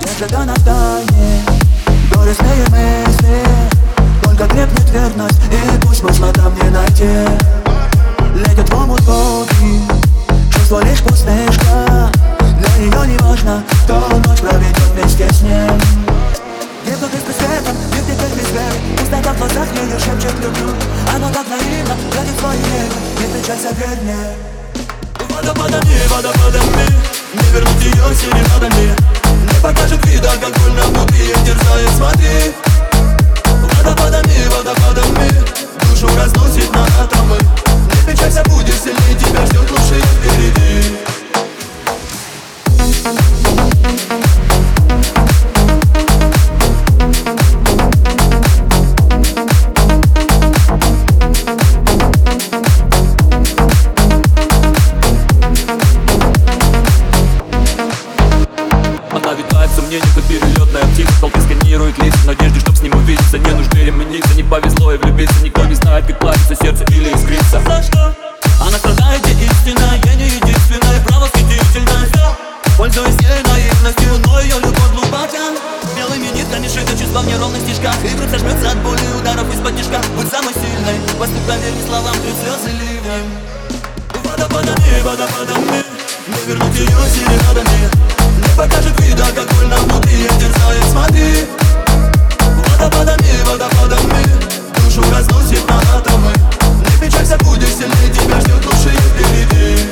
Где-то на тайне Горестные мысли Только крепнет верность И пусть смысла там не найти Летят в омут боги Чувство лишь пустышка Верь мне Водопадами, водопадами Не вернуть ее серенадами Не покажет сомнениях, как перелетная птица Толпы сканирует лица. В надежде, чтоб с ним увидеться Не нужны ремониться, не повезло и влюбиться Никто не знает, как плавится сердце или искрится. За что? Она страдает, где истинная, я не единственная Право восхитительность Пользуюсь ей наивностью, но ее любовь глубока. Белыми нитками шито чувства в неровных стежках. Игры сожмется от боли ударов из-под тяжка. Будь самой сильной, поступ поверь словам, ты слезы ливнем Водопадами, водопадами Не вернуть ее серенадами Не веселей Тебя ждет лучшее впереди